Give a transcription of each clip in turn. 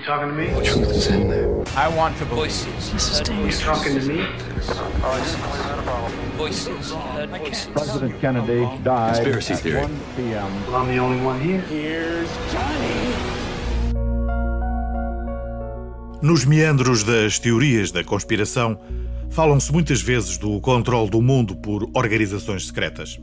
You talking to me? The truth is in there. I want to voices. This is You dangerous. talking to me? Voices. Voices. President Kennedy died Conspiracy at theory. 1 p.m. Well, I'm the only one here. Nos meandros das teorias da conspiração, falam-se muitas vezes do controle do mundo por organizações secretas.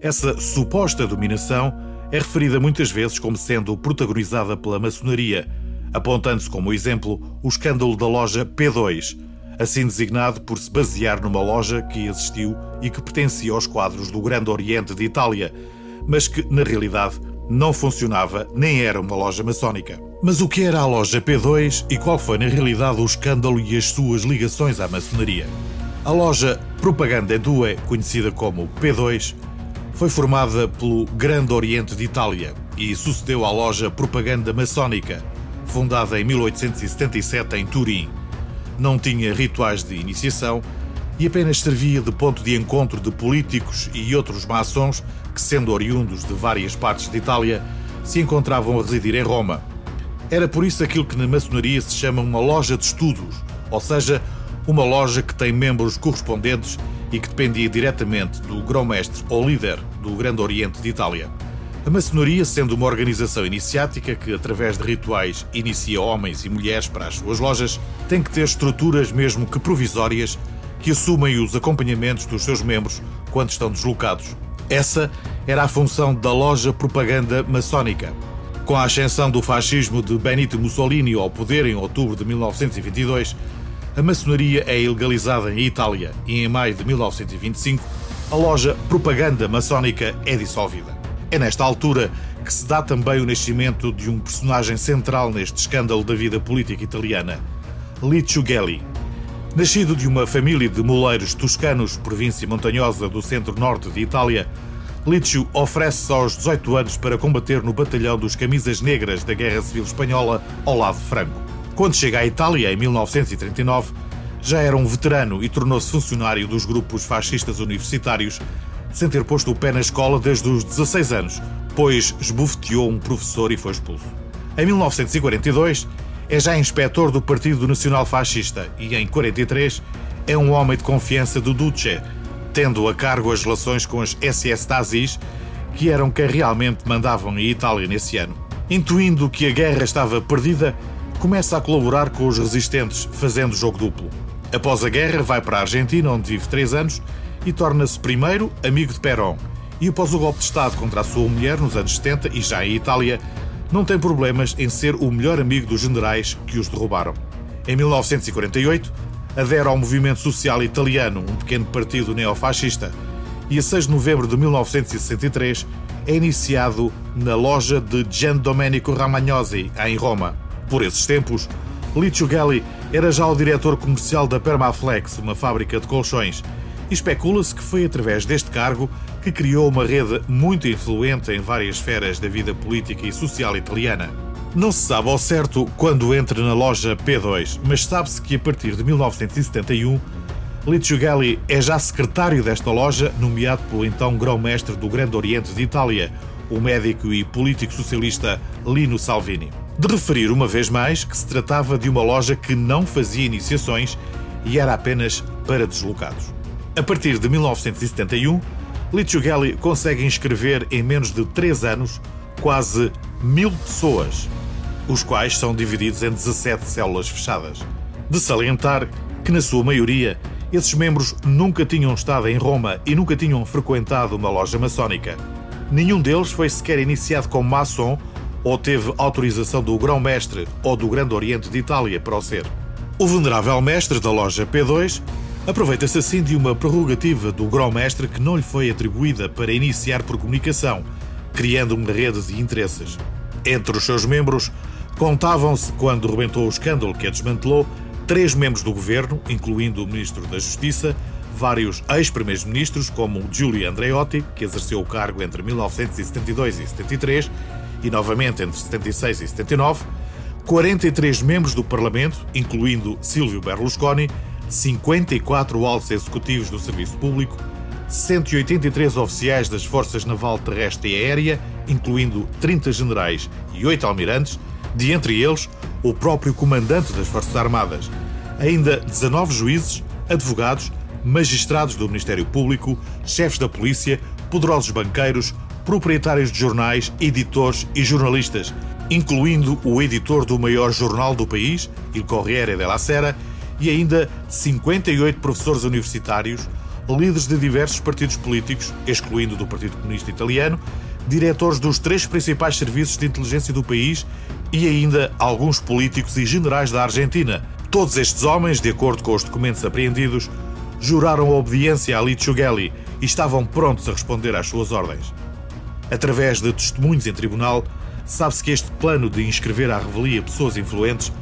Essa suposta dominação é referida muitas vezes como sendo protagonizada pela maçonaria, apontando-se como exemplo o escândalo da loja P2, assim designado por se basear numa loja que existiu e que pertencia aos quadros do Grande Oriente de Itália, mas que, na realidade, não funcionava nem era uma loja maçónica. Mas o que era a loja P2 e qual foi, na realidade, o escândalo e as suas ligações à maçonaria? A loja Propaganda Due, conhecida como P2, foi formada pelo Grande Oriente de Itália e sucedeu à loja Propaganda Maçónica, fundada em 1877 em Turim. Não tinha rituais de iniciação e apenas servia de ponto de encontro de políticos e outros maçons que, sendo oriundos de várias partes de Itália, se encontravam a residir em Roma. Era por isso aquilo que na maçonaria se chama uma loja de estudos, ou seja, uma loja que tem membros correspondentes e que dependia diretamente do grão-mestre ou líder do Grande Oriente de Itália. A maçonaria, sendo uma organização iniciática que, através de rituais, inicia homens e mulheres para as suas lojas, tem que ter estruturas, mesmo que provisórias, que assumem os acompanhamentos dos seus membros quando estão deslocados. Essa era a função da loja propaganda maçónica. Com a ascensão do fascismo de Benito Mussolini ao poder em outubro de 1922, a maçonaria é ilegalizada em Itália e em maio de 1925 a loja Propaganda Maçónica é dissolvida. É nesta altura que se dá também o nascimento de um personagem central neste escândalo da vida política italiana, Licio Gelli. Nascido de uma família de moleiros toscanos, província montanhosa do centro-norte de Itália, Licio oferece-se aos 18 anos para combater no batalhão dos Camisas Negras da Guerra Civil Espanhola ao lado Franco. Quando chega à Itália, em 1939, já era um veterano e tornou-se funcionário dos grupos fascistas universitários, sem ter posto o pé na escola desde os 16 anos, pois esbofeteou um professor e foi expulso. Em 1942, é já inspetor do Partido Nacional Fascista e, em 43, é um homem de confiança do Duce, tendo a cargo as relações com as SS nazis, que eram quem realmente mandavam em Itália nesse ano. Intuindo que a guerra estava perdida, começa a colaborar com os resistentes, fazendo jogo duplo. Após a guerra, vai para a Argentina, onde vive três anos, e torna-se primeiro amigo de Perón. E após o golpe de Estado contra a sua mulher, nos anos 70, e já em Itália, não tem problemas em ser o melhor amigo dos generais que os derrubaram. Em 1948, adere ao movimento social italiano, um pequeno partido neofascista, e a 6 de novembro de 1963 é iniciado na loja de Gian Domenico Ramagnosi, em Roma. Por esses tempos, Licio Gelli era já o diretor comercial da Permaflex, uma fábrica de colchões, especula-se que foi através deste cargo que criou uma rede muito influente em várias esferas da vida política e social italiana. Não se sabe ao certo quando entra na loja P2, mas sabe-se que a partir de 1971, Licio Gelli é já secretário desta loja, nomeado pelo então grão-mestre do Grande Oriente de Itália, o médico e político socialista Lino Salvini. De referir uma vez mais que se tratava de uma loja que não fazia iniciações e era apenas para deslocados. A partir de 1971, Licio Gelli consegue inscrever em menos de 3 anos quase mil pessoas, os quais são divididos em 17 células fechadas. De salientar que, na sua maioria, esses membros nunca tinham estado em Roma e nunca tinham frequentado uma loja maçónica. Nenhum deles foi sequer iniciado como maçom ou teve autorização do grão-mestre ou do Grande Oriente de Itália para o ser. O venerável mestre da loja P2 aproveita-se assim de uma prerrogativa do grão-mestre que não lhe foi atribuída para iniciar por comunicação, criando uma rede de interesses. Entre os seus membros, contavam-se, quando rebentou o escândalo que a desmantelou, três membros do governo, incluindo o Ministro da Justiça, vários ex-primeiros-ministros, como Giulio Andreotti, que exerceu o cargo entre 1972 e 73, e novamente entre 76 e 79, 43 membros do Parlamento, incluindo Silvio Berlusconi, 54 altos executivos do Serviço Público, 183 oficiais das Forças Naval Terrestre e Aérea, incluindo 30 generais e 8 almirantes, De entre eles, o próprio comandante das Forças Armadas, ainda 19 juízes, advogados, magistrados do Ministério Público, chefes da polícia, poderosos banqueiros, proprietários de jornais, editores e jornalistas, incluindo o editor do maior jornal do país, Il Corriere della Sera, e ainda 58 professores universitários, líderes de diversos partidos políticos, excluindo do Partido Comunista Italiano, diretores dos três principais serviços de inteligência do país e ainda alguns políticos e generais da Argentina. Todos estes homens, de acordo com os documentos apreendidos, juraram obediência a Licio Gelli e estavam prontos a responder às suas ordens. Através de testemunhos em tribunal, sabe-se que este plano de inscrever à revelia pessoas influentes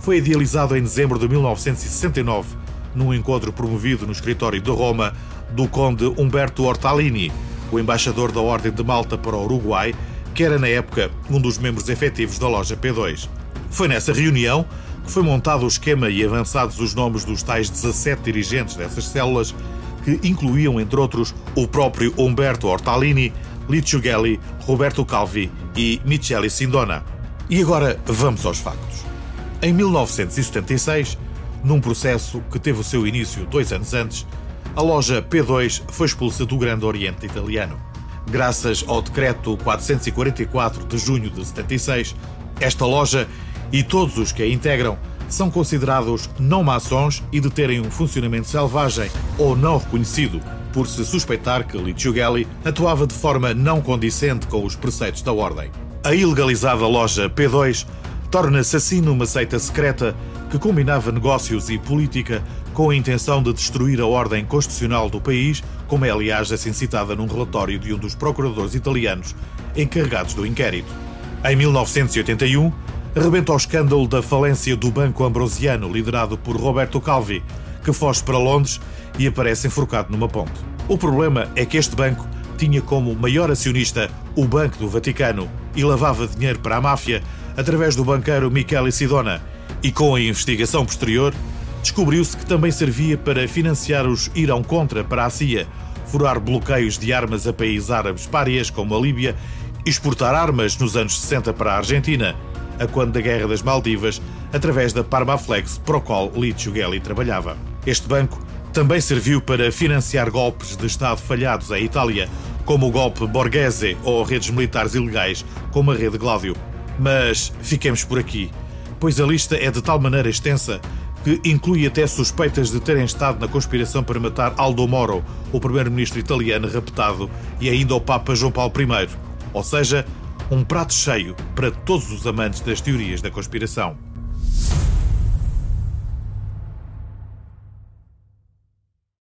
foi idealizado em dezembro de 1969, num encontro promovido no escritório de Roma do conde Umberto Ortalini, o embaixador da Ordem de Malta para o Uruguai, que era na época um dos membros efetivos da loja P2. Foi nessa reunião que foi montado o esquema e avançados os nomes dos tais 17 dirigentes dessas células, que incluíam, entre outros, o próprio Umberto Ortalini, Licio Gelli, Roberto Calvi e Michele Sindona. E agora vamos aos factos. Em 1976, num processo que teve o seu início dois anos antes, a loja P2 foi expulsa do Grande Oriente Italiano. Graças ao Decreto 444 de junho de 76, esta loja e todos os que a integram são considerados não maçons e de terem um funcionamento selvagem ou não reconhecido, por se suspeitar que Lichiugelli atuava de forma não condicente com os preceitos da ordem. A ilegalizada loja P2 torna-se assim numa seita secreta que combinava negócios e política com a intenção de destruir a ordem constitucional do país, como é aliás assim citada num relatório de um dos procuradores italianos encarregados do inquérito. Em 1981, rebenta o escândalo da falência do Banco Ambrosiano, liderado por Roberto Calvi, que foge para Londres e aparece enforcado numa ponte. O problema é que este banco tinha como maior acionista o Banco do Vaticano e lavava dinheiro para a máfia através do banqueiro Michele Sidona. E com a investigação posterior, descobriu-se que também servia para financiar os Irão Contra para a CIA, furar bloqueios de armas a países árabes párias como a Líbia, exportar armas nos anos 60 para a Argentina, a quando da Guerra das Maldivas, através da Parmaflex, para o qual Licio Gelli trabalhava. Este banco também serviu para financiar golpes de Estado falhados em Itália, como o golpe Borghese ou redes militares ilegais, como a rede Gláudio. Mas fiquemos por aqui, pois a lista é de tal maneira extensa que inclui até suspeitas de terem estado na conspiração para matar Aldo Moro, o primeiro-ministro italiano raptado, e ainda o Papa João Paulo I. Ou seja, um prato cheio para todos os amantes das teorias da conspiração.